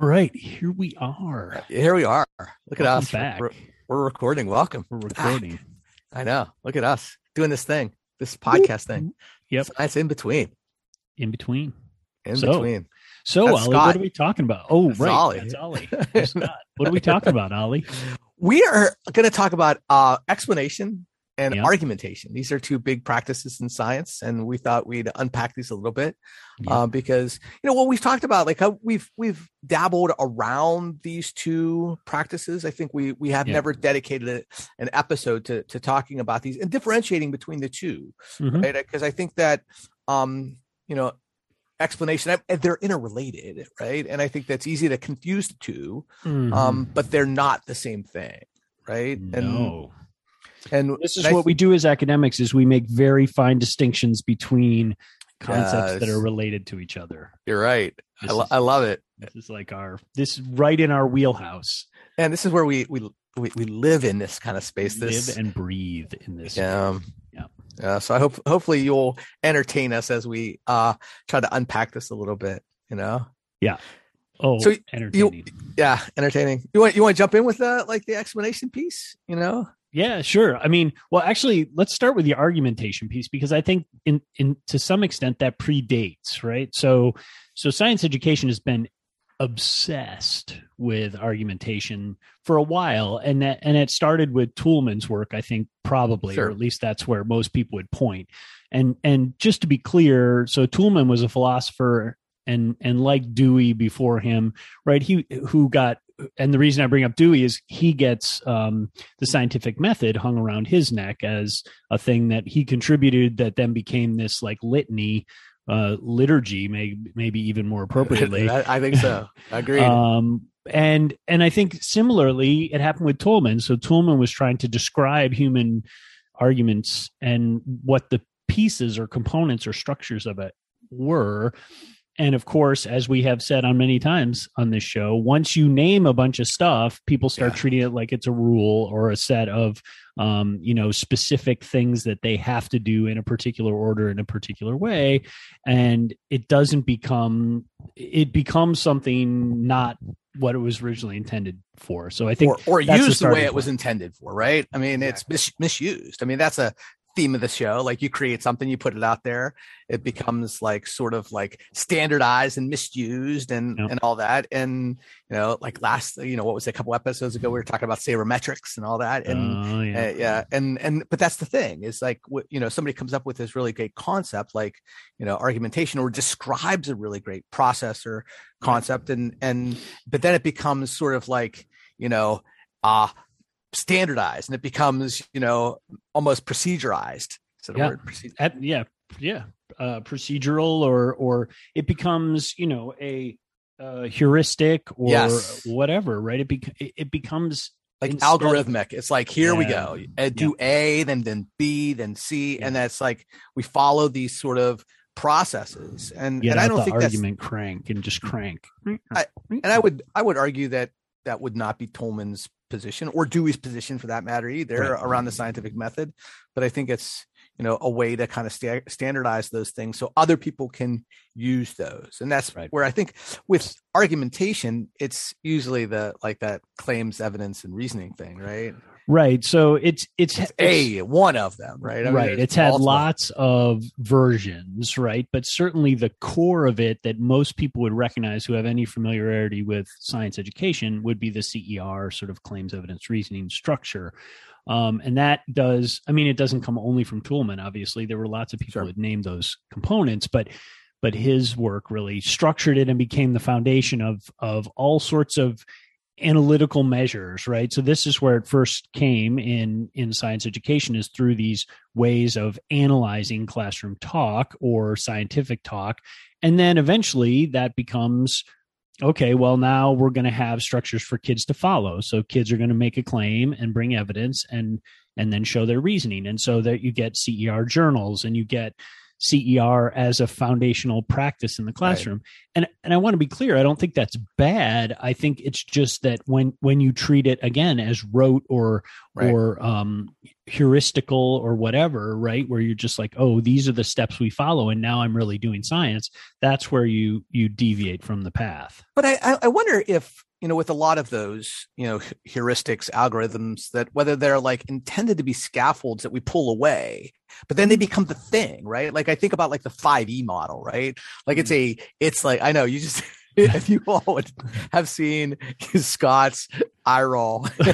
Right, here we are. Here we are. Look at us. back. We're, we're recording. Welcome. We're recording. I know. Look at us doing this thing, this podcast thing. Yep. It's in between. In between. In So, between. So, That's Ollie, Scott. what are we talking about? Oh, That's right. Ollie. That's Ollie. Scott. What are we talking about, Ollie? We are going to talk about uh, explanation and Yeah. argumentation. These are two big practices in science, and we thought we'd unpack these a little bit Yeah. uh, because you know what we've talked about, like how we've we've dabbled around these two practices. I think we we have Yeah. never dedicated a, an episode to to talking about these and differentiating between the two. Mhm. right because i think that um you know explanation I- they're interrelated right and i think that's easy to confuse the 2 Mhm. um but they're not the same thing right no. and and This is and I what we do as academics is we make very fine distinctions between concepts that are related to each other. you're right I, lo- is- I love it This is like our this right in our wheelhouse. and this is where we we we, we live in this kind of space this Live and breathe in this. um Yeah. yeah so i hope hopefully you'll entertain us as we uh try to unpack this a little bit you know Yeah. Oh, So you- yeah entertaining you want you want to jump in with uh like the explanation piece you know Yeah, sure. I mean, well, actually, let's start with the argumentation piece because I think, in in to some extent, that predates, right? So, so science education has been obsessed with argumentation for a while, and that and it started with Toulmin's work, I think, probably, Sure. or at least that's where most people would point. And and just to be clear, so Toulmin was a philosopher. And, and like Dewey before him, right? He who got and the reason I bring up Dewey is he gets um, the scientific method hung around his neck as a thing that he contributed that then became this like litany uh liturgy may, maybe even more appropriately. I think so. Agreed. Um and and i think similarly it happened with Toulmin so Toulmin was trying to describe human arguments and what the pieces or components or structures of it were and of course, as we have said on many times on this show, once you name a bunch of stuff, people start Yeah. treating it like it's a rule or a set of, um, you know, specific things that they have to do in a particular order in a particular way, and it doesn't become. It becomes something not what it was originally intended for. So I think or, or the used the, way it was intended for, right? I mean, it's mis- misused. I mean, that's a theme of the show. Like you create something, you put it out there, it becomes like sort of like standardized and misused and Yep. and all that. And you know, like last, you know, what was it, a couple episodes ago, we were talking about sabermetrics and all that. And Oh, yeah. uh, yeah and and but that's the thing is like what you know somebody comes up with this really great concept like you know argumentation or describes a really great process or concept and and but then it becomes sort of like you know uh standardized and it becomes you know almost procedurized. Is that a Yeah. word? Proce- At- yeah yeah. Uh procedural or or it becomes you know a uh heuristic or Yes. whatever right? It, bec- it becomes like algorithmic. It's like here we go. Uh, do a then then b then c and that's like we follow these sort of processes. And get and i don't think that's argument crank and just crank. And I would I would argue that that would not be Toulmin's position or Dewey's position for that matter either Right. around the scientific method. But I think it's you know a way to kind of sta- standardize those things so other people can use those, and that's Right. where I think with argumentation it's usually the like that claims, evidence, and reasoning thing, right? Right. So it's it's, It's it's a one of them, right? I mean, right. it's had lots of versions right? But certainly the core of it that most people would recognize who have any familiarity with science education would be the cer sort of claims evidence reasoning structure. Um, and that does i mean it doesn't come only from Toulmin obviously. There were lots of people Sure. that named those components but but his work really structured it and became the foundation of of all sorts of analytical measures right? So this is where it first came in in science education is through these ways of analyzing classroom talk or scientific talk. And then eventually that becomes okay well now we're going to have structures for kids to follow. So kids are going to make a claim and bring evidence and and then show their reasoning. And so that you get cer journals and you get CER as a foundational practice in the classroom. And and I want to be clear, I don't think that's bad. I think it's just that when when you treat it again as rote or Right. or um heuristical or whatever, right? Where you're just like, oh, these are the steps we follow, and now I'm really doing science. That's where you you deviate from the path. But I I wonder if you know with a lot of those you know heuristics algorithms that whether they're like intended to be scaffolds that we pull away but then they mm-hmm. become the thing right like i think about like the 5e model right like it's mm-hmm. a it's like i know you just if you all would have seen Scott's eye roll. but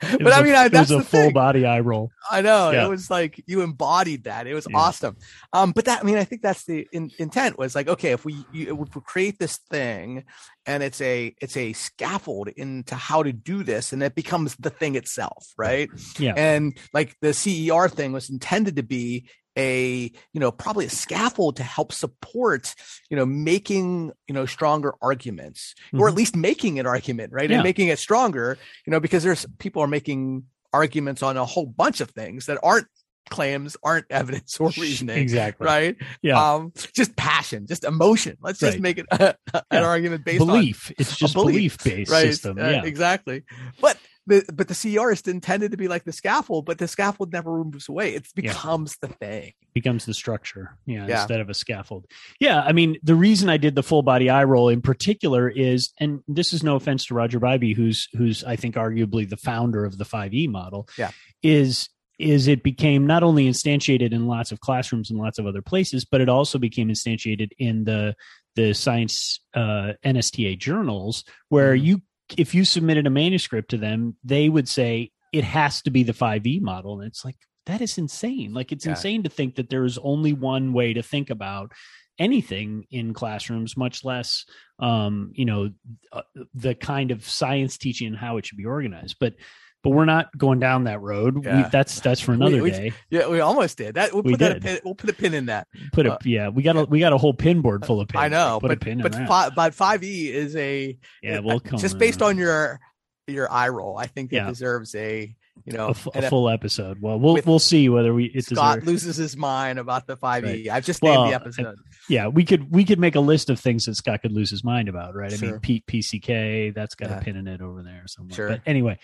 I mean, a, that's it was a full thing. body eye roll. I know yeah. it was like you embodied that. It was yeah. awesome. Um, but that I mean, I think that's the in, intent was like, okay, if we you, if we create this thing, and it's a it's a scaffold into how to do this, and it becomes the thing itself, right? Yeah. And like the CER thing was intended to be a you know probably a scaffold to help support you know making you know stronger arguments mm-hmm. or at mm-hmm. least making an argument right yeah. and making it stronger you know because there's people are making arguments on a whole bunch of things that aren't claims aren't evidence or reasoning exactly right yeah um just passion just emotion let's just right. make it a, an yeah. argument based belief it's just belief based right? system uh, yeah exactly but the, but the CER is intended to be like the scaffold, but the scaffold never moves away. It becomes yeah. the thing. Becomes the structure. Yeah, yeah, Instead of a scaffold. Yeah. I mean, the reason I did the full body eye roll in particular is, and this is no offense to Roger Bybee, who's who's I think arguably the founder of the 5E model. Yeah. Is is it became not only instantiated in lots of classrooms and lots of other places, but it also became instantiated in the the science uh, NSTA journals, where mm-hmm. you if you submitted a manuscript to them, they would say it has to be the 5e model. And it's like, that is insane. Like, it's yeah. insane to think that there is only one way to think about anything in classrooms, much less, um, you know, uh, the kind of science teaching and how it should be organized. But but we're not going down that road. Yeah. We, that's that's for another we, we, day. Yeah, we almost did. That we'll put that pin, we'll put a pin in that. Put a uh, yeah. We got a we got a whole pin board full of pins. I know, put but, a pin but five, but five E is a yeah. We'll come just based on your your eye roll. I think it yeah. deserves a you know a, f- a full episode. Well, we'll we'll see whether we it Scott deserves. loses his mind about the five E. Right. I've just well, named the episode. Yeah, we could we could make a list of things that Scott could lose his mind about, right? Sure. I mean, Pete PCK, that's got yeah. a pin in it over there somewhere. Sure. But anyway,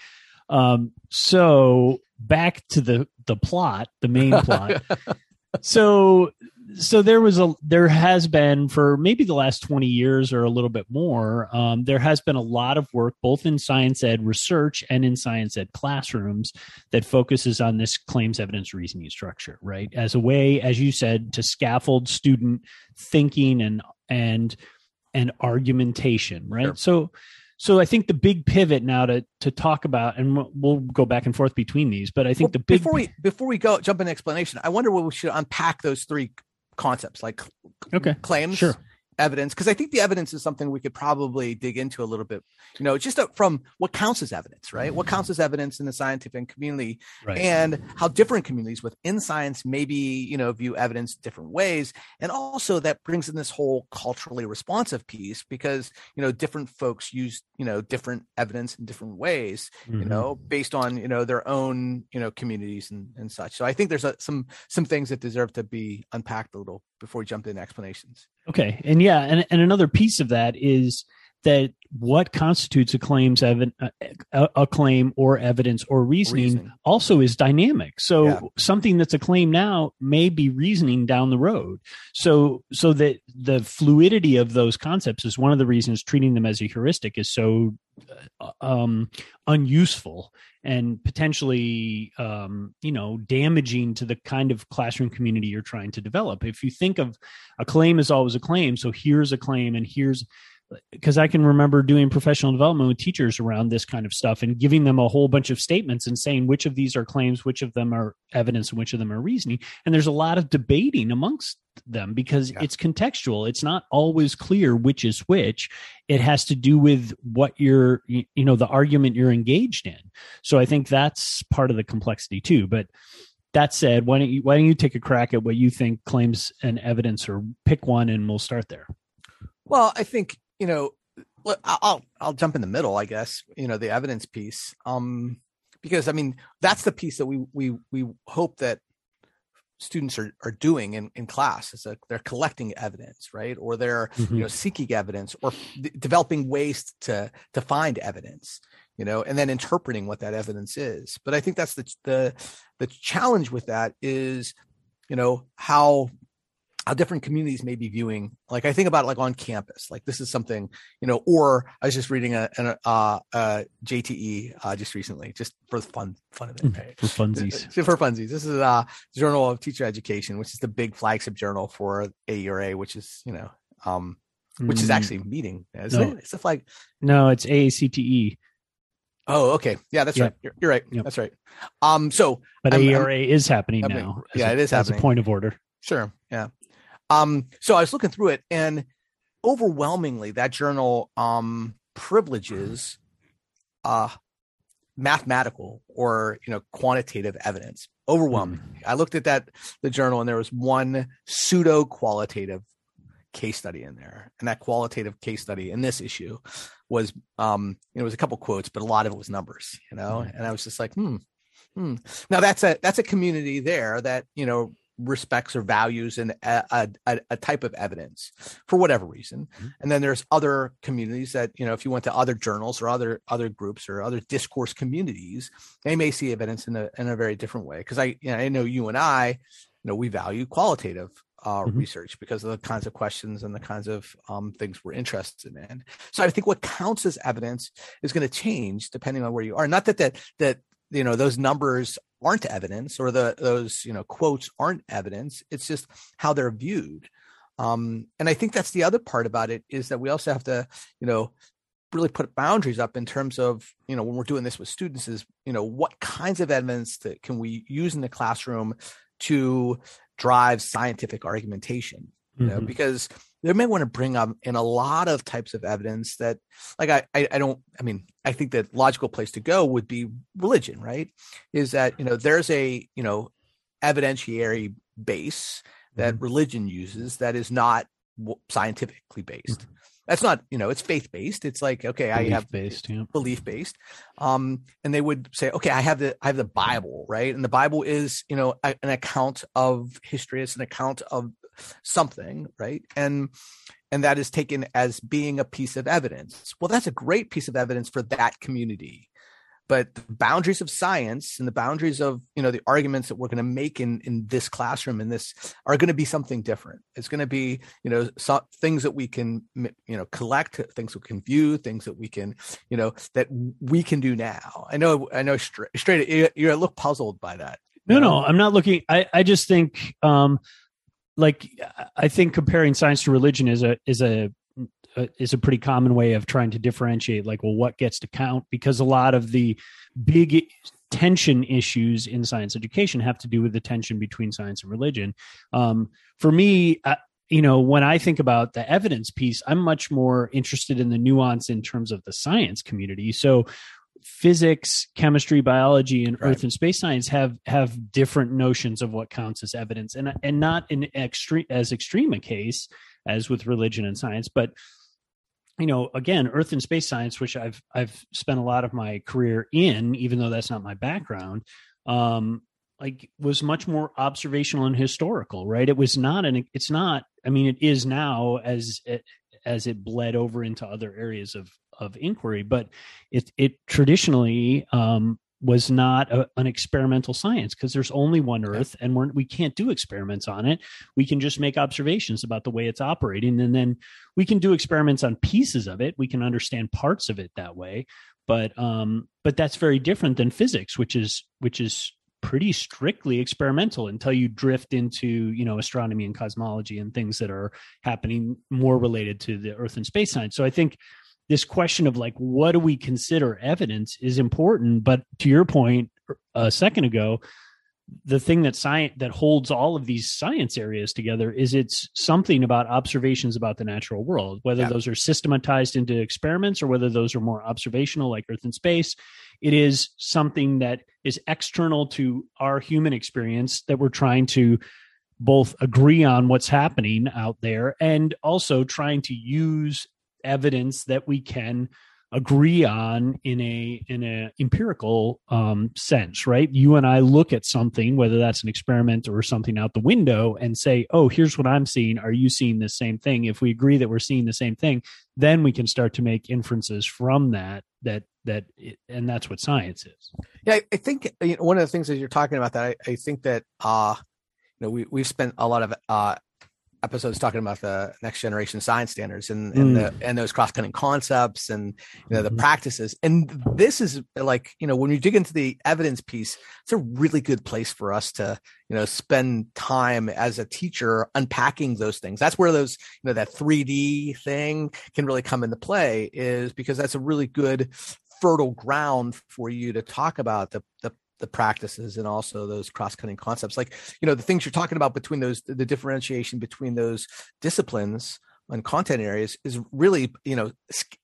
um, so back to the the plot, the main plot. so so there was a there has been for maybe the last 20 years or a little bit more um, there has been a lot of work both in science ed research and in science ed classrooms that focuses on this claims evidence reasoning structure right as a way as you said to scaffold student thinking and and and argumentation right sure. so so I think the big pivot now to to talk about, and we'll go back and forth between these, but I think well, the big before we before we go jump into explanation, I wonder what we should unpack those three concepts like okay claims, sure evidence because i think the evidence is something we could probably dig into a little bit you know just from what counts as evidence right what counts as evidence in the scientific community right. and how different communities within science maybe you know view evidence different ways and also that brings in this whole culturally responsive piece because you know different folks use you know different evidence in different ways mm-hmm. you know based on you know their own you know communities and, and such so i think there's a, some some things that deserve to be unpacked a little before we jump into explanations Okay. And yeah, and, and another piece of that is that what constitutes a claims ev- a, a, claim or evidence or reasoning, reasoning. also is dynamic. So yeah. something that's a claim now may be reasoning down the road. So so that the fluidity of those concepts is one of the reasons treating them as a heuristic is so uh, um, unuseful and potentially um, you know damaging to the kind of classroom community you're trying to develop if you think of a claim is always a claim so here's a claim and here's because I can remember doing professional development with teachers around this kind of stuff and giving them a whole bunch of statements and saying which of these are claims, which of them are evidence, and which of them are reasoning. And there's a lot of debating amongst them because yeah. it's contextual. It's not always clear which is which. It has to do with what you're, you know, the argument you're engaged in. So I think that's part of the complexity too. But that said, why don't you why don't you take a crack at what you think claims and evidence, or pick one, and we'll start there. Well, I think you know, I'll I'll jump in the middle, I guess. You know, the evidence piece, um, because I mean that's the piece that we we we hope that students are, are doing in, in class is that they're collecting evidence right or they're mm-hmm. you know seeking evidence or d- developing ways to to find evidence you know, and then interpreting what that evidence is. But I think that's the the the challenge with that is, you know, how how different communities may be viewing like i think about it like on campus like this is something you know or i was just reading a, a, a, a jte uh, just recently just for the fun fun of it right? for funsies for funsies this is a journal of teacher education which is the big flagship journal for AERA which is you know um which is mm. actually meeting isn't no. it it's a flag no it's aacte Oh, okay. Yeah, that's right. You're, you're right. Yep. That's right. Um, so but I'm, AERA I'm, is happening now. Yeah, a, it is happening. As a point of order. Sure. Yeah. Um, so I was looking through it, and overwhelmingly, that journal um privileges uh mathematical or you know quantitative evidence. Overwhelming. Mm. i looked at that the journal and there was one pseudo qualitative case study in there. And that qualitative case study in this issue was um it was a couple quotes but a lot of it was numbers you know? Mm. and i was just like hmm hmm. Now that's a that's a community there that you know respects or values and a, a, a, type of evidence for whatever reason mm-hmm. and then there's other communities that you know if you went to other journals or other other groups or other discourse communities they may see evidence in a in a very different way because i you know, i know you and i you know we value qualitative uh, mm-hmm. research because of the kinds of questions and the kinds of um, things we're interested in. So I think what counts as evidence is going to change depending on where you are. Not that that that you know those numbers aren't evidence or the those you know quotes aren't evidence it's just how they're viewed um, and i think that's the other part about it is that we also have to you know really put boundaries up in terms of you know when we're doing this with students is you know what kinds of evidence that can we use in the classroom to drive scientific argumentation you know mm-hmm. because they may want to bring up in a lot of types of evidence that like I, I, I don't i mean i think that logical place to go would be religion right is that you know there's a you know evidentiary base that mm-hmm. religion uses that is not scientifically based mm-hmm. that's not you know it's faith based it's like okay belief i have based yeah. belief based um and they would say okay i have the i have the bible right and the bible is you know a, an account of history it's an account of something, right? And and that is taken as being a piece of evidence. Well, that's a great piece of evidence for that community. But the boundaries of science and the boundaries of you know the arguments that we're going to make in in this classroom in this are going to be something different. It's going to be you know so, things that we can you know collect, things we can view, things that we can you know that we can do now. I know I know straight, straight you're, you're a little puzzled by that. No, no, I'm not looking. I I just think um like I think comparing science to religion is a is a is a pretty common way of trying to differentiate like well what gets to count? Because a lot of the big tension issues in science education have to do with the tension between science and religion. Um, for me I, you know when i think about the evidence piece i'm much more interested in the nuance in terms of the science community. So physics, chemistry, biology, and right. earth and space science have have different notions of what counts as evidence, and and not in extreme as extreme a case as with religion and science, but you know again earth and space science which i've i've spent a lot of my career in even though that's not my background um like was much more observational and historical right it was not an it's not i mean it is now as it as it bled over into other areas of of inquiry, but it it traditionally um, was not a, an experimental science because there's only one Earth, and we're, we can't do experiments on it. We can just make observations about the way it's operating, and then we can do experiments on pieces of it. We can understand parts of it that way, but um, but that's very different than physics, which is which is pretty strictly experimental until you drift into you know astronomy and cosmology and things that are happening more related to the earth and space science so i think this question of like what do we consider evidence is important but to your point uh, a second ago the thing that science that holds all of these science areas together is it's something about observations about the natural world whether yeah. those are systematized into experiments or whether those are more observational like earth and space it is something that is external to our human experience that we're trying to both agree on what's happening out there and also trying to use evidence that we can agree on in a in a empirical um, sense right? You and i look at something whether that's an experiment or something out the window and say oh here's what i'm seeing. Are you seeing the same thing? If we agree that we're seeing the same thing then we can start to make inferences from that that that it, and that's what science is. Yeah i think you know, one of the things that you're talking about that i, I think that uh you know we, we've spent a lot of uh episodes talking about the next generation science standards and and, mm. the, and those cross-cutting concepts and you know the mm-hmm. practices and this is like you know when you dig into the evidence piece it's a really good place for us to you know spend time as a teacher unpacking those things that's where those you know that 3d thing can really come into play is because that's a really good fertile ground for you to talk about the the the practices and also those cross-cutting concepts. Like you know the things you're talking about between those the differentiation between those disciplines and content areas is really you know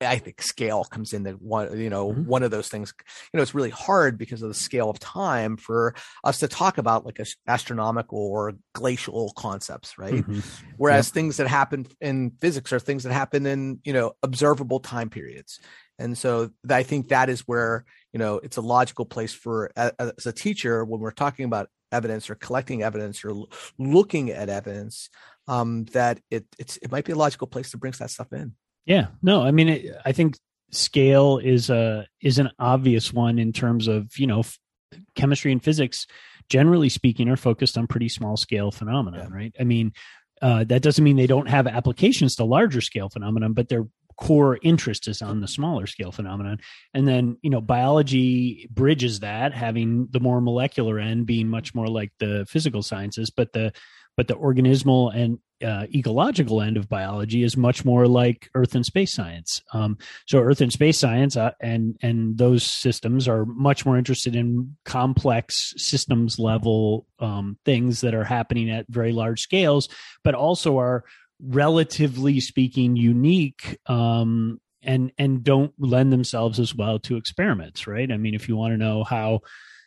i think scale comes in that one you know mm-hmm. one of those things. You know it's really hard because of the scale of time for us to talk about like astronomical or glacial concepts right? Mm-hmm. whereas things that happen in physics are things that happen in you know observable time periods and so I think that is where, you know, it's a logical place for as a teacher when we're talking about evidence or collecting evidence or looking at evidence um, that it it's it might be a logical place to bring that stuff in. Yeah, no, I mean, it, I think scale is a is an obvious one in terms of you know f- chemistry and physics. Generally speaking, are focused on pretty small scale phenomena, yeah. right? I mean, uh, that doesn't mean they don't have applications to larger scale phenomenon, but they're core interest is on the smaller scale phenomenon. And then you know biology bridges that having the more molecular end being much more like the physical sciences but the but the organismal and uh, ecological end of biology is much more like earth and space science. Um, so earth and space science uh, and and those systems are much more interested in complex systems level um, things that are happening at very large scales but also are relatively speaking unique um, and and don't lend themselves as well to experiments right? I mean if you want to know how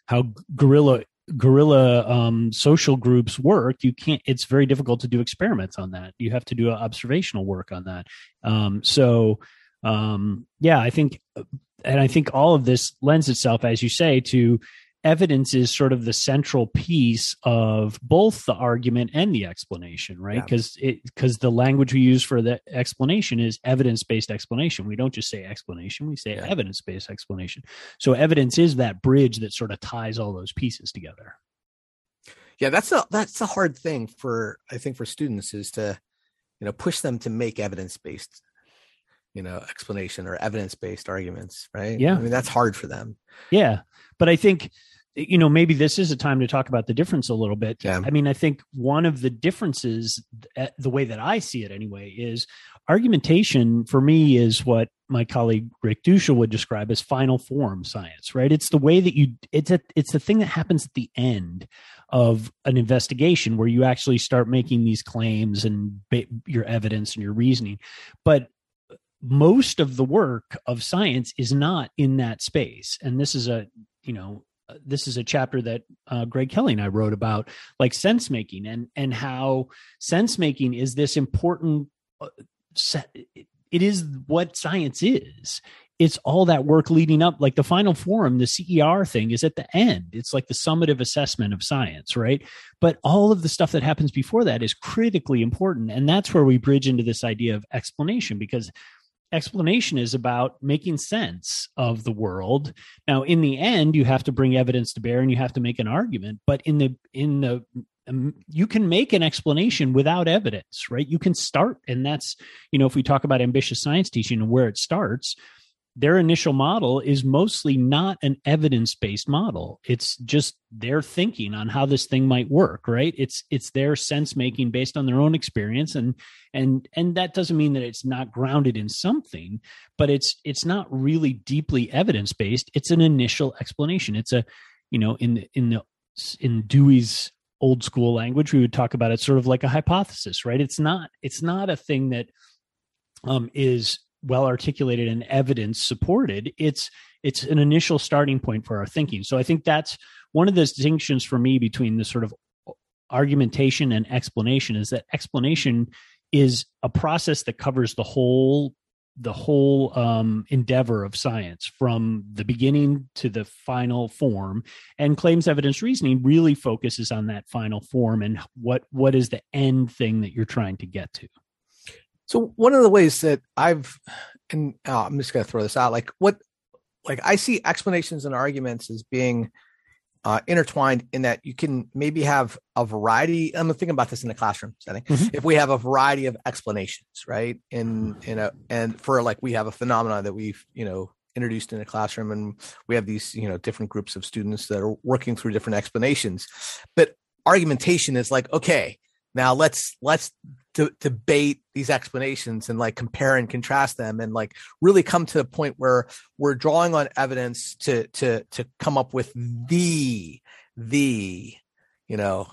how gorilla guerrilla um, social groups work you can't it's very difficult to do experiments on that. You have to do observational work on that. Um, so um, yeah i think and i think all of this lends itself as you say to evidence is sort of the central piece of both the argument and the explanation right? Because yeah. it because the language we use for the explanation is evidence-based explanation. We don't just say explanation we say yeah. evidence-based explanation. So evidence is that bridge that sort of ties all those pieces together. Yeah that's a that's a hard thing for i think for students is to you know push them to make evidence-based you know explanation or evidence-based arguments right? Yeah. i mean that's hard for them. Yeah. But i think you know maybe this is a time to talk about the difference a little bit. Yeah. i mean i think one of the differences the way that i see it anyway is argumentation for me is what my colleague Rick Duschl would describe as final form science right? It's the way that you it's a it's the thing that happens at the end of an investigation where you actually start making these claims and your evidence and your reasoning. But most of the work of science is not in that space. And this is a you know this is a chapter that uh, Greg Kelly and I wrote about, like sense making and and how sense making is this important. Uh, it is what science is. It's all that work leading up, like the final form, the CER thing is at the end. It's like the summative assessment of science, right? But all of the stuff that happens before that is critically important, and that's where we bridge into this idea of explanation because explanation is about making sense of the world. Now in the end you have to bring evidence to bear and you have to make an argument but in the in the um, you can make an explanation without evidence right? You can start and that's you know if we talk about ambitious science teaching and where it starts their initial model is mostly not an evidence based model. It's just their thinking on how this thing might work right? It's it's their sense making based on their own experience. And and and that doesn't mean that it's not grounded in something but it's it's not really deeply evidence based it's an initial explanation. It's a you know in in the in dewey's old school language we would talk about it sort of like a hypothesis right? It's not it's not a thing that um, is well articulated and evidence supported it's it's an initial starting point for our thinking. So i think that's one of the distinctions for me between the sort of argumentation and explanation is that explanation is a process that covers the whole the whole um, endeavor of science from the beginning to the final form. And claims evidence reasoning really focuses on that final form and what what is the end thing that you're trying to get to so one of the ways that I've, and oh, I'm just going to throw this out, like what like I see explanations and arguments as being uh, intertwined in that you can maybe have a variety. I'm thinking about this in a classroom setting. Mm-hmm. If we have a variety of explanations, right? In in a and for like we have a phenomenon that we've you know introduced in a classroom, and we have these you know different groups of students that are working through different explanations. But argumentation is like okay, now let's let's to debate these explanations and like compare and contrast them and like really come to the point where we're drawing on evidence to to to come up with the the you know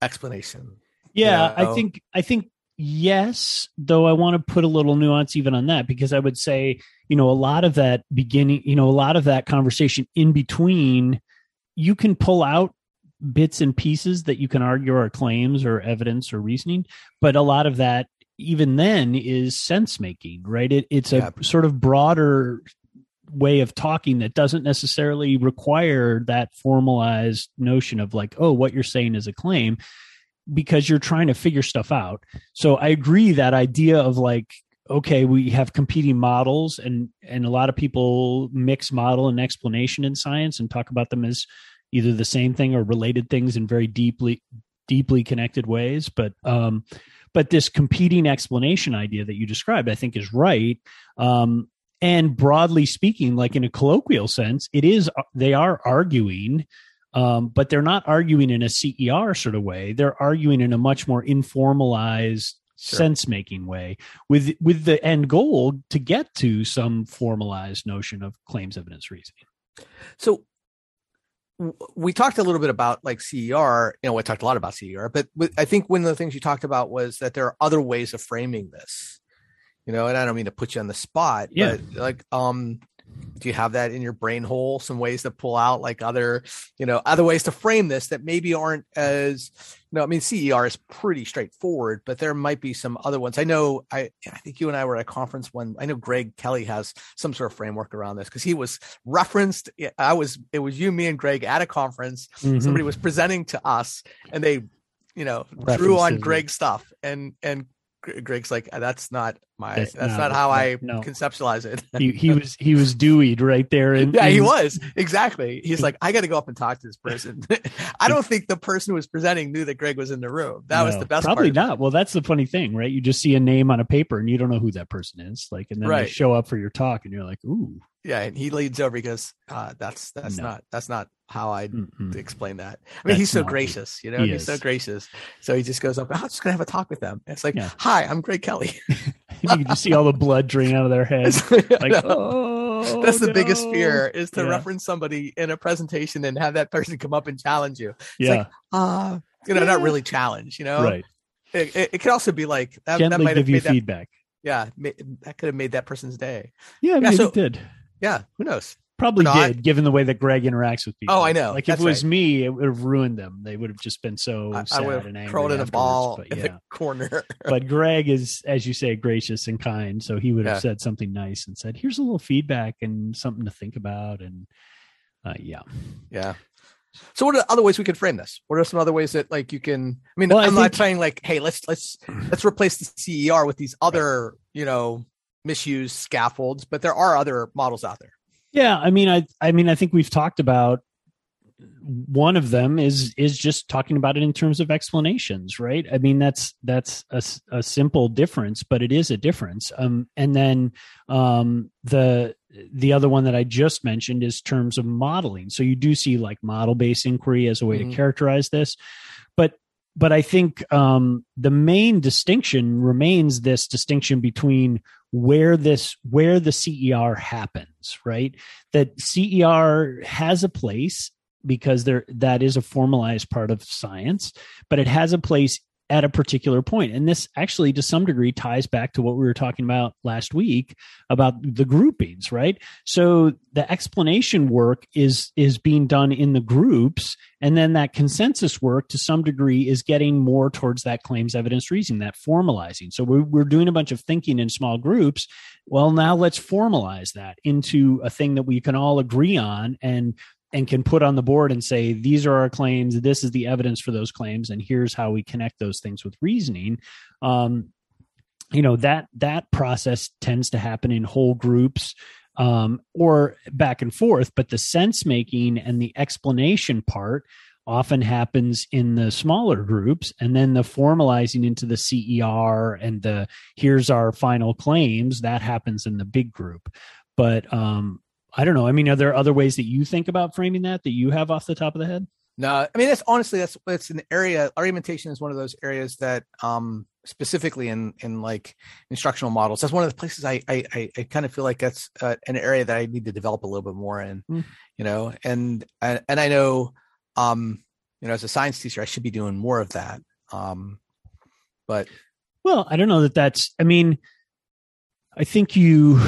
explanation yeah you know? i think i think yes though i want to put a little nuance even on that because i would say you know a lot of that beginning you know a lot of that conversation in between you can pull out bits and pieces that you can argue are claims or evidence or reasoning, but a lot of that even then is sense making, right? It, it's a yeah. sort of broader way of talking that doesn't necessarily require that formalized notion of like, oh, what you're saying is a claim because you're trying to figure stuff out. So I agree that idea of like, okay, we have competing models and and a lot of people mix model and explanation in science and talk about them as either the same thing or related things in very deeply deeply connected ways but um but this competing explanation idea that you described i think is right um and broadly speaking like in a colloquial sense it is they are arguing um, but they're not arguing in a CER sort of way. They're arguing in a much more informalized, sure. sense making way, with with the end goal to get to some formalized notion of claims evidence reasoning. So, we talked a little bit about like CER. You know, I talked a lot about CER, but I think one of the things you talked about was that there are other ways of framing this. You know, and I don't mean to put you on the spot, yeah. but like, um, do you have that in your brain hole some ways to pull out like other you know other ways to frame this that maybe aren't as you know i mean cer is pretty straightforward but there might be some other ones i know i i think you and i were at a conference when i know greg kelly has some sort of framework around this because he was referenced i was it was you me and greg at a conference mm-hmm. somebody was presenting to us and they you know References. drew on greg stuff and and Greg's like, that's not my, that's, that's not, not, how I no. conceptualize it. he, he was, he was Deweyed right there. And yeah, he was exactly. He's like, I got to go up and talk to this person. I don't think the person who was presenting knew that Greg was in the room. That no, was the best. Probably not. Well, that's the funny thing, right? You just see a name on a paper and you don't know who that person is. Like, and then right. they show up for your talk and you're like, ooh. Yeah, and he leads over because uh, that's that's no. not that's not how I explain that. I mean, That's he's so gracious, you know, he he's is. so gracious. So he just goes up, I'm just gonna have a talk with them. it's like, yeah. hi, I'm Greg Kelly. you can just see all the blood drain out of their heads. Like, oh, that's the no. biggest fear is to yeah. reference somebody in a presentation and have that person come up and challenge you. It's yeah. like, uh, you know, yeah. not really challenge, you know? Right. It, it, it could also be like that, Gently that might give you feedback. yeah, that could have made that person's day. Yeah, yeah so, it did. Yeah, who knows? Probably did, given the way that Greg interacts with people. Oh, I know. Like if it was right. me, it would have ruined them. They would have just been so I, sad I and angry. Curled in a ball but, in the corner. but Greg is, as you say, gracious and kind. So he would have yeah. said something nice and said, "Here's a little feedback and something to think about." And uh, yeah, yeah. So what are other ways we could frame this? What are some other ways that like you can? I mean, well, I'm I think, not saying like, hey, let's let's let's replace the CER with these other, you know, misused scaffolds, but there are other models out there. Yeah, I mean, I I mean, I think we've talked about one of them is is just talking about it in terms of explanations right? I mean that's that's a, a simple difference but it is a difference. Um and then um the the other one that i just mentioned is terms of modeling. So you do see like model based inquiry as a way mm-hmm. to characterize this but I think um, the main distinction remains this distinction between where this where the CER happens, right? That CER has a place because there that is a formalized part of science, but it has a place at a particular point. And this actually, to some degree, ties back to what we were talking about last week about the groupings, right? So the explanation work is is being done in the groups, and then that consensus work, to some degree, is getting more towards that claims evidence reasoning, that formalizing. So we're, we're doing a bunch of thinking in small groups. Well, now let's formalize that into a thing that we can all agree on and and can put on the board and say these are our claims this is the evidence for those claims and here's how we connect those things with reasoning um, you know that that process tends to happen in whole groups um, or back and forth. But the sense making and the explanation part often happens in the smaller groups and then the formalizing into the CER and the here's our final claims that happens in the big group but um I don't know. I mean are there other ways that you think about framing that that you have off the top of the head? No I mean that's honestly that's it's an area argumentation is one of those areas that um specifically in in like instructional models. That's one of the places i i i kind of feel like that's uh, an area that i need to develop a little bit more in mm. you know? And and i know um you know as a science teacher i should be doing more of that um but well i don't know that that's i mean i think you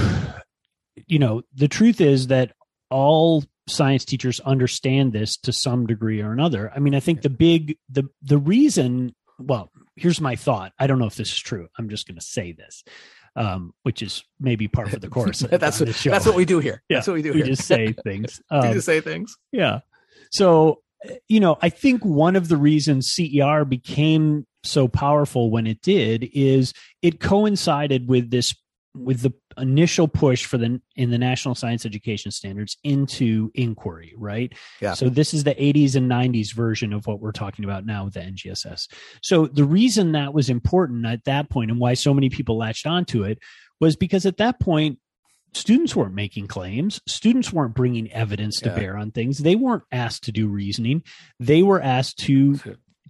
you know the truth is that all science teachers understand this to some degree or another i mean i think the big the the reason well here's my thought i don't know if this is true i'm just going to say this um, which is maybe part of the course. that's what, that's what we do here. Yeah, that's what we do. We here. just say things. Um, we just say things. Yeah. So you know, I think one of the reasons CER became so powerful when it did is it coincided with this with the initial push for the in the national science education standards into inquiry right? Yeah. So this is the 80s and 90s version of what we're talking about now with the ngss so the reason that was important at that point and why so many people latched onto it was because at that point students weren't making claims. Students weren't bringing evidence to yeah. bear on things. They weren't asked to do reasoning. They were asked to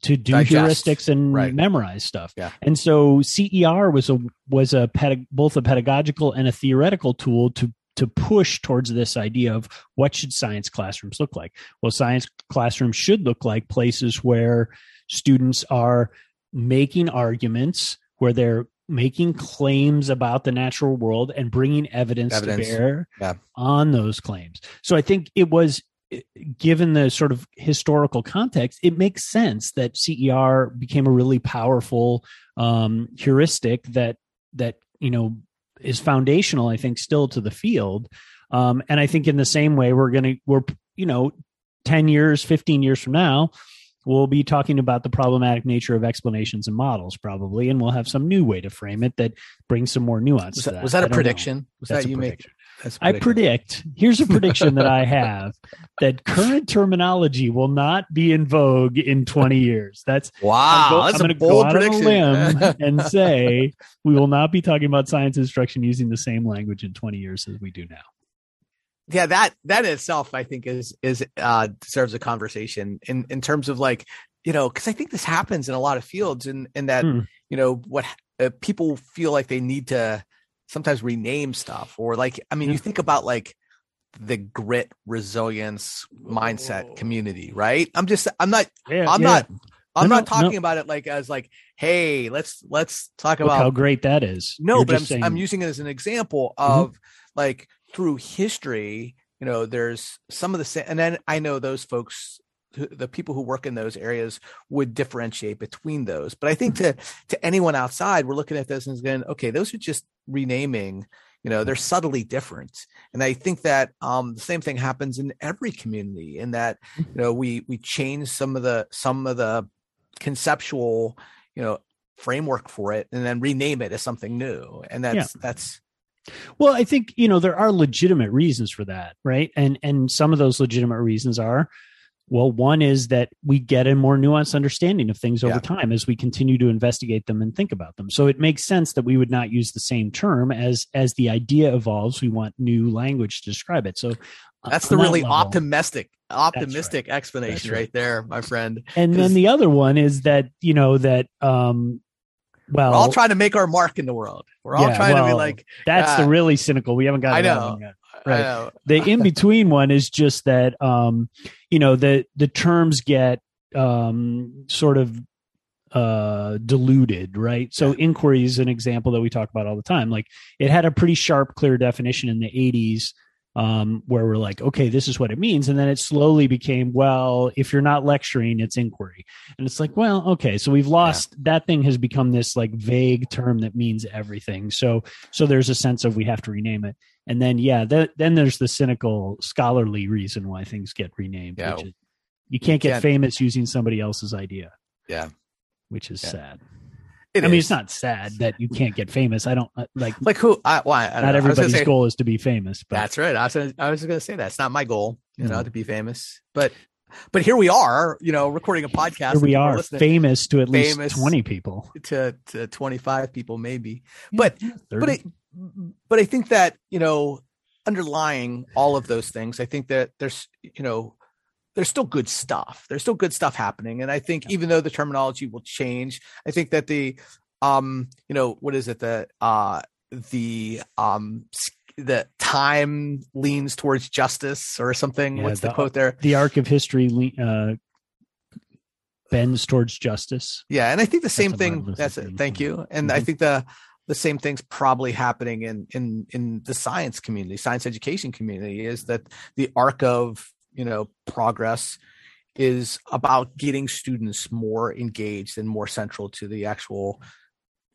to do Digest. heuristics and right. memorize stuff yeah. and so cer was a was a pedag- both a pedagogical and a theoretical tool to to push towards this idea of what should science classrooms look like well science classrooms should look like places where students are making arguments where they're making claims about the natural world and bringing evidence, evidence. to bear yeah. on those claims. So I think it was given the sort of historical context, it makes sense that CER became a really powerful um, heuristic that that you know is foundational. I think still to the field, um, and I think in the same way we're going to we're you know ten years, fifteen years from now, we'll be talking about the problematic nature of explanations and models probably and we'll have some new way to frame it that brings some more nuance was that, that. Was that a prediction know. was That's that you make I predict, here's a prediction that I have that current terminology will not be in vogue in 20 years. That's wow. I'm, go, that's I'm going to go out prediction. on a limb and say we will not be talking about science instruction using the same language in 20 years as we do now yeah that that itself i think is is uh deserves a conversation in in terms of like you know because i think this happens in a lot of fields and in, in that hmm. you know what uh, people feel like they need to sometimes rename stuff or like i mean yeah. you think about like the grit resilience mindset Whoa. community right i'm just i'm not yeah, i'm yeah. not i'm no, not talking no. about it like as like hey let's let's talk Look about how great that is no You're but I'm, saying... I'm using it as an example mm-hmm. of mm-hmm. like through history, you know, there's some of the and then I know those folks, the people who work in those areas would differentiate between those. But I think to to anyone outside, we're looking at this and going, okay, those are just renaming. You know, they're subtly different, and I think that um, the same thing happens in every community. In that, you know, we we change some of the some of the conceptual, you know, framework for it, and then rename it as something new, and that's yeah. that's well, I think you know there are legitimate reasons for that, right? And and some of those legitimate reasons are well, one is that we get a more nuanced understanding of things over yeah. time as we continue to investigate them and think about them. So it makes sense that we would not use the same term as as the idea evolves. We want new language to describe it. So uh, that's the really that level, optimistic optimistic right. explanation right. right. there, my friend. And then the other one is that you know that um well, we're all trying to make our mark in the world. We're all yeah, trying well, to be like. That's uh, the really cynical. We haven't got. I know. Right. The in between one is just that, um, you know, the the terms get um, sort of uh, diluted, right? So inquiry is an example that we talk about all the time. Like it had a pretty sharp, clear definition in the '80s um, where we're like, okay, this is what it means. And then it slowly became, well, if you're not lecturing, it's inquiry. And it's like, well, okay, so we've lost yeah. that thing has become this like vague term that means everything. So, so there's a sense of we have to rename it. And then, yeah, th- then there's the cynical scholarly reason why things get renamed. Yeah. Which is, you can't get can't. famous using somebody else's idea. Yeah. Which is yeah. sad. It I mean, it's not sad that you can't get famous. I don't uh, like. like who? I, well, I don't know. Not I everybody's say- goal is to be famous, but That's right. I was gonna, I was going to say that it's not my goal, you know, to be famous, but but here we are, you know, recording a podcast. here we are, famous to at least twenty people. to to twenty five people maybe, but 30. but I, but I think that you know underlying all of those things, I think that there's you know there's still good stuff. There's still good stuff happening, and I think even though the terminology will change, I think that the um you know what is it the uh the um the time leans towards justice or something. Yeah, What's the, the- quote there? the arc of history uh, bends towards justice. Yeah, and I think the same thing. That's it. Thank you. And I Mhm. think the the same thing's probably happening in in in the science community, science education community, is that the arc of you know progress is about getting students more engaged and more central to the actual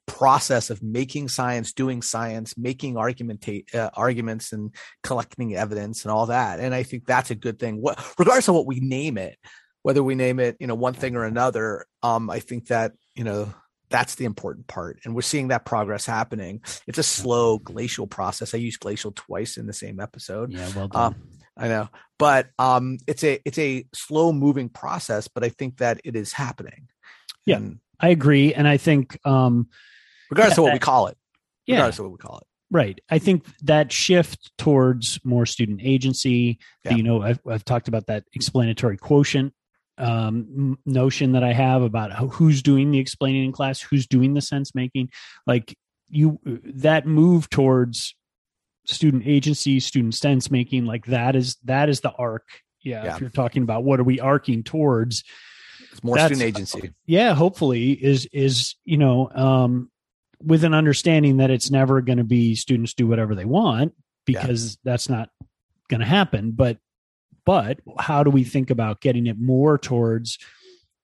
process of making science, doing science, making argument uh, arguments, and collecting evidence and all that. And I think that's a good thing. What, regardless of what we name it, whether we name it, you know, one thing or another, um, I think that you know that's the important part, and we're seeing that progress happening. It's a slow glacial process. I used glacial twice in the same episode. Yeah, well done. Um, I know, but um, it's a it's a slow moving process, but I think that it is happening. Yeah. And I agree, and I think um, regardless Yeah, of what we call it, yeah, regardless of what we call it. Right. I think that shift towards more student agency, Yeah. you know, I've, I've talked about that explanatory quotient um, notion that I have about who's doing the explaining in class, who's doing the sense making. Like you, that move towards student agency, student sense making, like that is that is the arc. Yeah, Yeah. If you're talking about what are we arcing towards, It's more student agency. yeah hopefully is is you know um with an understanding that it's never going to be students do whatever they want because that's not going to happen but but how do we think about getting it more towards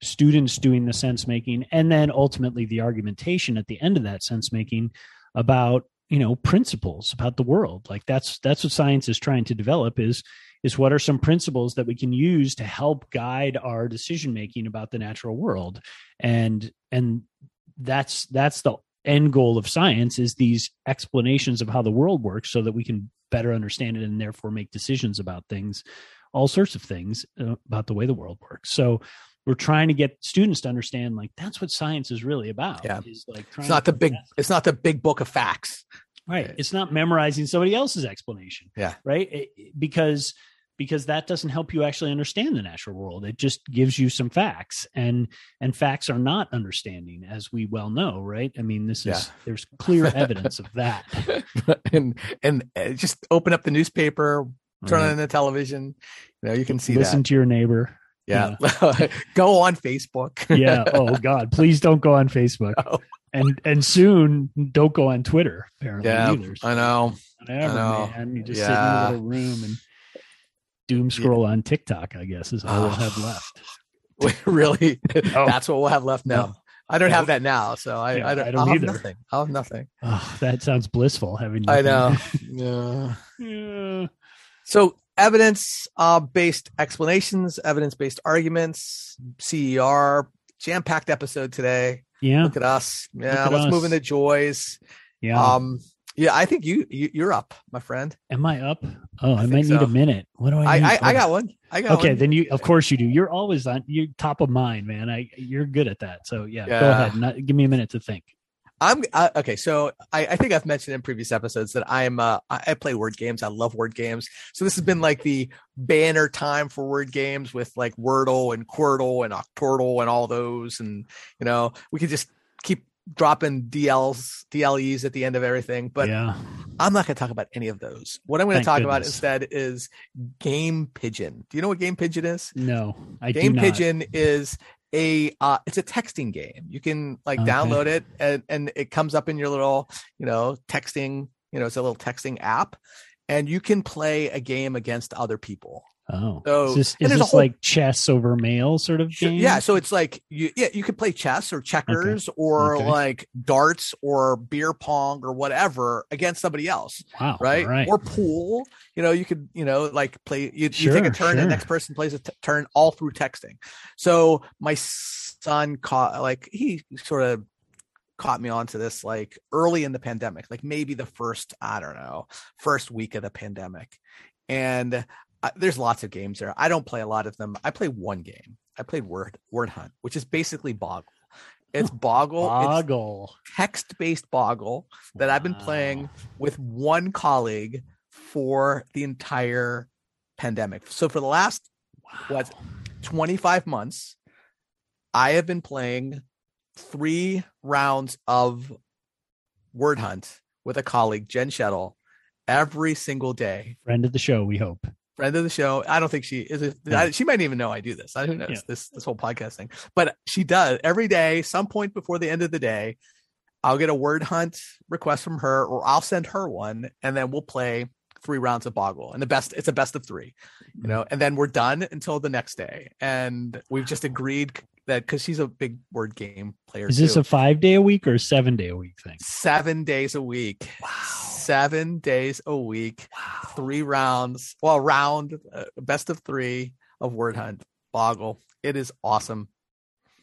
students doing the sense making and then ultimately the argumentation at the end of that sense making about you know principles about the world. Like that's that's what science is trying to develop is is what are some principles that we can use to help guide our decision making about the natural world? And and that's that's the end goal of science is these explanations of how the world works so that we can better understand it and therefore make decisions about things all sorts of things uh, about the way the world works. So we're trying to get students to understand like that's what science is really about Yeah. is like It's not the big. It's not the big book of facts. right it's not memorizing somebody else's explanation Yeah. right It- it- because because that doesn't help you actually understand the natural world it just gives you some facts and and facts are not understanding as we well know right i mean this is Yeah. there's clear evidence of that and and uh, just open up the newspaper, turn Right. on the television. You know, you can see listen that. to your neighbor Yeah. Go on Facebook. yeah oh god please don't go on facebook Oh. and and soon don't go on twitter apparently Yeah, either I know. whatever know. man you just Yeah. sit in a little room and doom scroll on tiktok i guess is all we'll have left really? Oh. That's what we'll have left now. No. I don't No. have that now, so I, Yeah, I don't, I don't have either. nothing. I'll have nothing. oh that sounds blissful having Nothing. I know. Yeah. Yeah. So evidence uh, based explanations, evidence based arguments, CER, jam packed episode today. Yeah. Look at us. Yeah, at let's move into joys. Yeah. Um, yeah, I think you, you you're up, my friend. Am I up? Oh, I, think might need a minute. What do I I? I, I got one. I got Okay, one. then you of course you do. You're always on you top of mind, man. I you're good at that. So yeah, yeah. go ahead. Not, give me a minute to think. I'm uh, okay. So I, I think I've mentioned in previous episodes that I'm uh, I, play word games. I love word games. So this has been like the banner time for word games with like Wordle and Quordle and Octordle and all those. And you know we could just keep dropping DLs DLEs at the end of everything. But yeah. I'm not going to talk about any of those. What I'm going to talk about instead is Game Pigeon. Do you know what Game Pigeon is? No, I Game do not. Pigeon is a uh, it's a texting game. You can like Okay. download it and, and it comes up in your little, you know, texting, you know, it's a little texting app and you can play a game against other people. Oh, So- is this, is this whole- like chess over mail sort of game? Yeah, so it's like you yeah, you could play chess or checkers or Okay. like darts or beer pong or whatever against somebody else. wow, right? right. Or pool. You know, you could, you know, like play. You, you take a turn, and the next person plays a t- turn, all through texting. So my son caught, like he sort of caught me onto this like early in the pandemic, like maybe the first, I don't know, first week of the pandemic. And uh, there's lots of games there. I don't play a lot of them. I play one game. I played Word Word Hunt, which is basically Boggle. It's Boggle. Boggle. Text based Boggle that wow. I've been playing with one colleague for the entire pandemic. So for the last wow. what 25 months, I have been playing three rounds of Word Hunt with a colleague, Jen Shettle, every single day. Friend of the show, we hope. Friend of the show. I don't think she is. It, yeah. She might even know I do this. I who knows yeah. this this whole podcast thing. But she does every day. Some point before the end of the day, I'll get a word hunt request from her, or I'll send her one, and then we'll play three rounds of Boggle. And the best, it's a best of three, you know. And then we're done until the next day. And we've just agreed that because she's a big word game player. Is this too. a five day a week or seven day a week thing? Seven days a week. Wow. Seven days a week. Wow. Three rounds. Well, round uh, best of three of Word Hunt Boggle. It is awesome.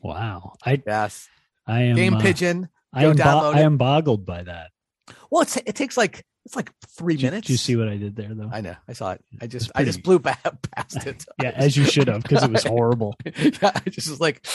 Wow. I yes. I am Game uh, Pigeon. I am, bo- I am boggled by that. Well, it's, it takes like it's like three did minutes. Did you see what I did there, though? I know. I saw it. I just, pretty... I just blew back past it. yeah, as you should have, because it was horrible. yeah, I just was like,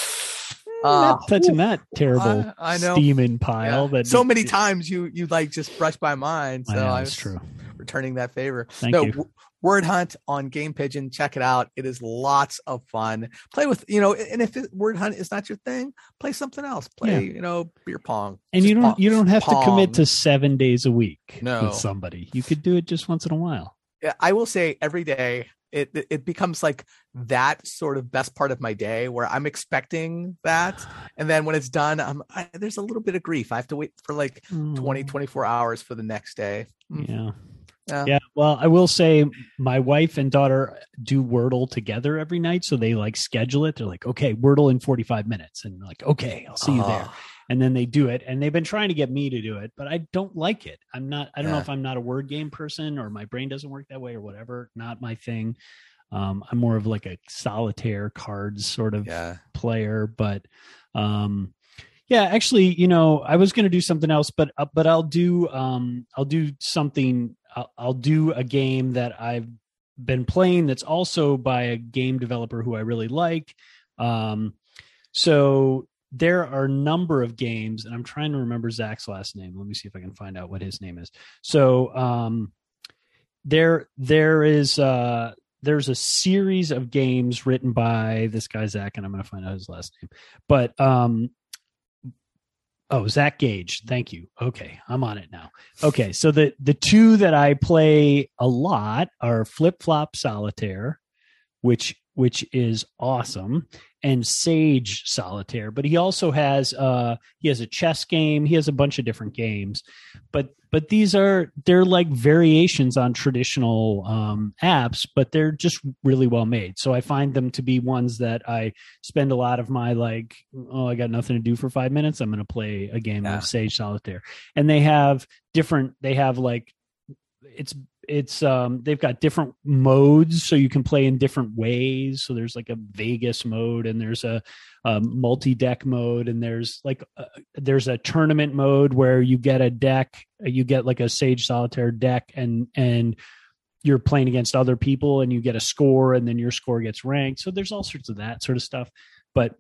uh, not touching that terrible I, I steaming pile. Yeah. That so many times you you like just brushed by mine. So I, know, I was true. Returning that favor. Thank no, you. Word Hunt on Game Pigeon. Check it out. It is lots of fun. Play with you know, and if it, Word Hunt is not your thing, play something else. Play yeah. you know beer pong. And you don't pong, you don't have pong. to commit to seven days a week no. with somebody. You could do it just once in a while. Yeah, I will say every day it it becomes like that sort of best part of my day where I'm expecting that and then when it's done I'm I, there's a little bit of grief. I have to wait for like mm. 20 24 hours for the next day. Mm. Yeah. Yeah. yeah. Well, I will say my wife and daughter do Wordle together every night. So they like schedule it. They're like, okay, Wordle in 45 minutes. And like, okay, I'll see you there. Ah. And then they do it. And they've been trying to get me to do it, but I don't like it. I'm not, I don't yeah. know if I'm not a word game person or my brain doesn't work that way or whatever. Not my thing. Um, I'm more of like a solitaire cards sort of yeah. player, but, um, yeah, actually, you know, I was going to do something else, but uh, but I'll do um I'll do something I'll, I'll do a game that I've been playing that's also by a game developer who I really like. Um, so there are a number of games, and I'm trying to remember Zach's last name. Let me see if I can find out what his name is. So um, there there is uh, there's a series of games written by this guy Zach, and I'm going to find out his last name. But um, Oh, Zach Gage. Thank you. Okay, I'm on it now. Okay, so the the two that I play a lot are Flip Flop Solitaire, which which is awesome, and Sage Solitaire. But he also has uh he has a chess game. He has a bunch of different games, but but these are they're like variations on traditional um, apps, but they're just really well made. So I find them to be ones that I spend a lot of my like, oh, I got nothing to do for five minutes. I'm going to play a game yeah. of Sage Solitaire, and they have different. They have like it's it's um they've got different modes so you can play in different ways. So there's like a vegas mode and there's a, a multi-deck mode and there's like a, there's a tournament mode where you get a deck you get like a sage solitaire deck and and you're playing against other people and you get a score and then your score gets ranked. So there's all sorts of that sort of stuff. But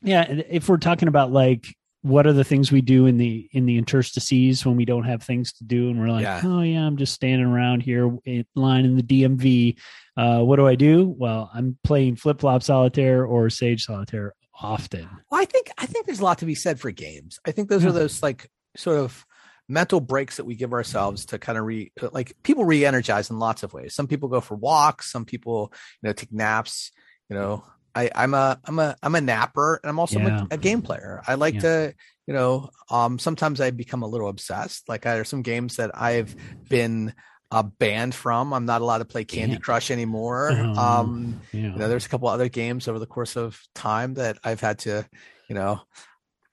yeah if we're talking about like what are the things we do in the in the interstices when we don't have things to do? And we're like yeah. oh yeah i'm just standing around here in line in the dmv uh, what do i do? Well i'm playing flip-flop solitaire or sage solitaire often. Well i think i think there's a lot to be said for games. I think those yeah. are those like sort of mental breaks that we give ourselves to kind of re like people re-energize in lots of ways. Some people go for walks some people you know take naps you know I, I'm a I'm a I'm a napper and I'm also yeah. a, a, game player. I like yeah. to, you know, um sometimes I become a little obsessed. Like there's some games that I've been uh, banned from. I'm not allowed to play Candy Crush anymore. Um yeah. you know, there's a couple other games over the course of time that I've had to, you know,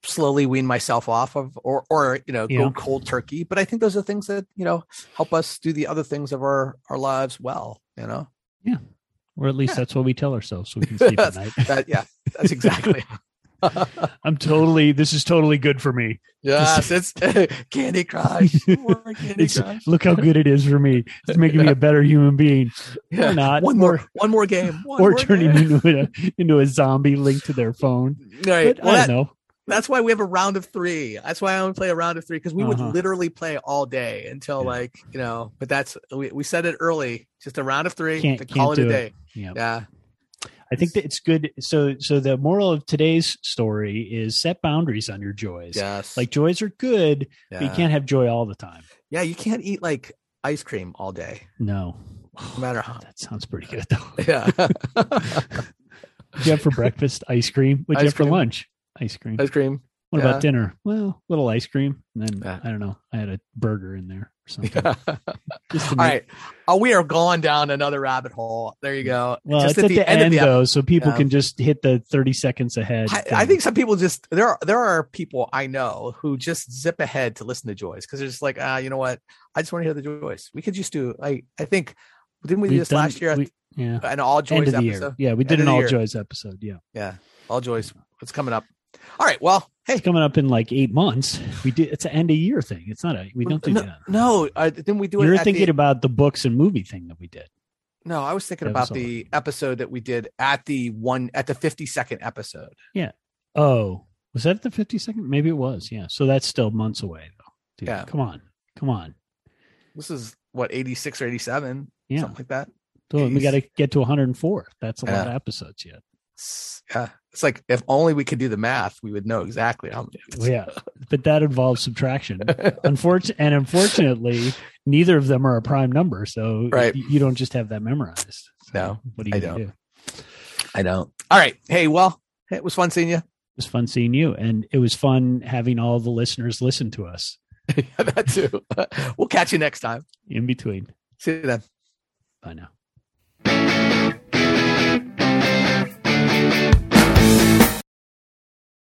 slowly wean myself off of or or you know go cold turkey but i think those are things that you know help us do the other things of our our lives well you know yeah or at least yeah. that's what we tell ourselves so we can sleep at night. that, yeah, that's exactly. I'm totally. This is totally good for me. Yes, it's Candy Crush. Candy Crush. look how good it is for me. It's making me a better human being, Yeah. not. One more, one more game. One or more turning game. into a into a zombie linked to their phone. Right. Well, I don't know. That's why we have a round of three. That's why I only play a round of three because we would Uh-huh. literally play all day until Yeah. like you know. But that's we, we said it early. Just a round of 3 Can't- to call it a day. Yeah. Yeah. I think that it's good. So so the moral of today's story is set boundaries on your joys. Yes. Like joys are good, but you can't have joy all the time. Yeah, you can't eat like ice cream all day, No. no matter how. That sounds pretty good though. Yeah. You have for breakfast ice cream? What'd you have for lunch? Ice cream. ice cream. What yeah. about dinner? Well, a little ice cream. And then Yeah. I don't know. I had a burger in there or something. All to. Oh, we are going down another rabbit hole. There you go. Well, Just it's at the, end, of the though, so people Yeah. can just hit the thirty seconds ahead. I. I think some people just there are there are people I know who just zip ahead to listen to joys because they're just like ah you know what I just want to hear the joys. We could just do I I think didn't we do We've this done- last year we- yeah. an all End joys episode? year. Yeah, we did End an all joys episode. Yeah. Yeah, all joys. It's coming up. All right. Well, hey, It's coming up in like eight months. We do. It's an end of year thing. It's not a. We don't do no, that. no uh, didn't we do it? You're thinking the, about the books and movie thing that we did. no, I was thinking That about was the episode that we did at the one at the fifty second episode. Yeah. Oh, was that the 50 second? Maybe it was. Yeah. So that's still months away, though. Dude, Yeah. Come on. Come on. This is what eighty six or eighty seven, Yeah. something like that. So we got to get to 104. That's a lot of episodes yet. Yeah, it's like if only we could do the math, we would know exactly how many. Well, yeah. But that involves subtraction. Unfortunately, and unfortunately, neither of them are a prime number. So Right. you, you don't just have that memorized. So No, What do you I don't. do? I don't. All right. Hey, well, it was fun seeing you. It was fun seeing you. And it was fun having all the listeners listen to us yeah, that too. we'll catch you next time. in between. See you then. Bye now.